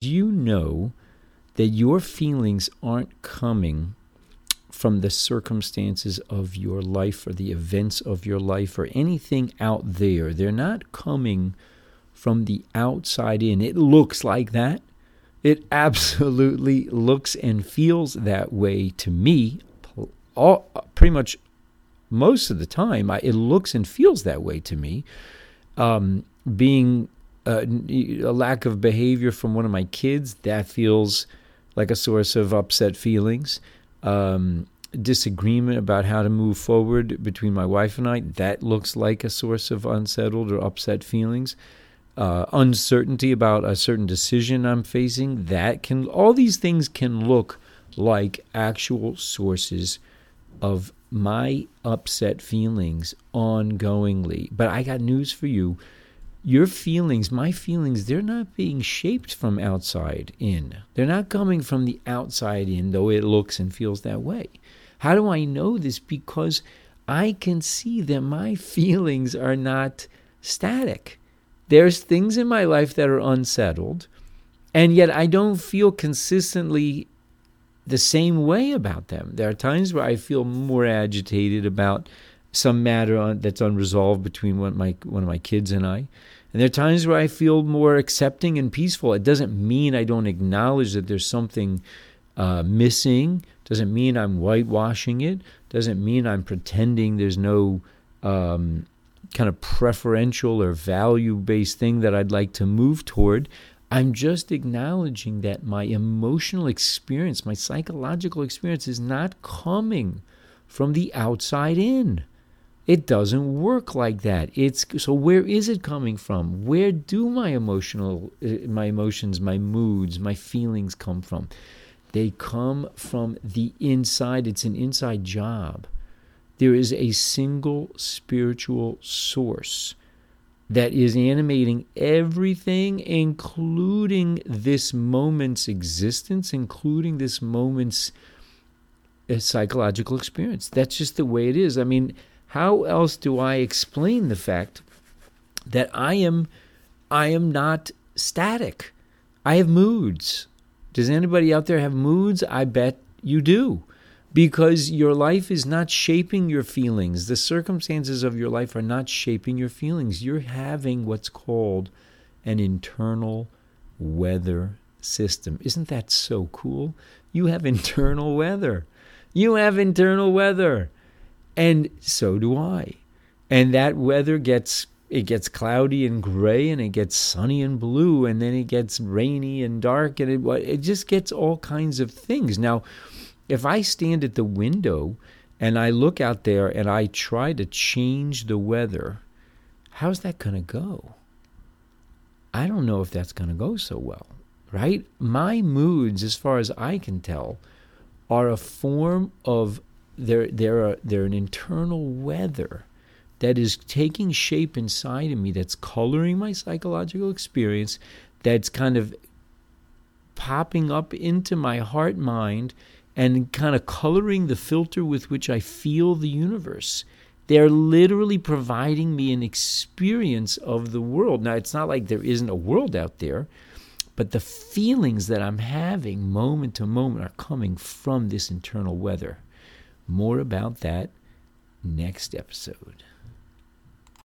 Do you know that your feelings aren't coming from the circumstances of your life or the events of your life or anything out there? They're not coming from the outside in. It looks like that. It absolutely looks and feels that way to me. All, pretty much most of the time, I, it looks and feels that way to me. Um, being uh, a lack of behavior from one of my kids, that feels like a source of upset feelings. Um, disagreement about how to move forward between my wife and I, that looks like a source of unsettled or upset feelings. Uh, uncertainty about a certain decision I'm facing, that can, all these things can look like actual sources of my upset feelings ongoingly. But I got news for you. Your feelings, my feelings, they're not being shaped from outside in. They're not coming from the outside in, though it looks and feels that way. How do I know this? Because I can see that my feelings are not static. There's things in my life that are unsettled, and yet I don't feel consistently the same way about them. There are times where I feel more agitated about some matter that's unresolved between one of my one of my kids and I. And there are times where I feel more accepting and peaceful. It doesn't mean I don't acknowledge that there's something uh, missing. Doesn't mean I'm whitewashing it. Doesn't mean I'm pretending there's no um, kind of preferential or value based thing that I'd like to move toward. I'm just acknowledging that my emotional experience, my psychological experience, is not coming from the outside in. It doesn't work like that. It's so where is it coming from? Where do my emotional uh, my emotions, my moods, my feelings come from? They come from the inside. It's an inside job. There is a single spiritual source that is animating everything, including this moment's existence, including this moment's uh, psychological experience. That's just the way it is. I mean, how else do I explain the fact that I am I am not static? I have moods. Does anybody out there have moods? I bet you do because your life is not shaping your feelings. The circumstances of your life are not shaping your feelings. You're having what's called an internal weather system. Isn't that so cool? You have internal weather. You have internal weather. And so do I. And that weather gets it gets cloudy and gray and it gets sunny and blue and then it gets rainy and dark and it it just gets all kinds of things. Now, if I stand at the window and I look out there and I try to change the weather, how's that going to go? I don't know if that's going to go so well, right? My moods, as far as I can tell, are a form of they're they're a, they're an internal weather that is taking shape inside of me that's coloring my psychological experience that's kind of popping up into my heart mind and kind of coloring the filter with which I feel the universe. They're literally providing me an experience of the world. Now, it's not like there isn't a world out there, but the feelings that I'm having moment to moment are coming from this internal weather. More about that next episode.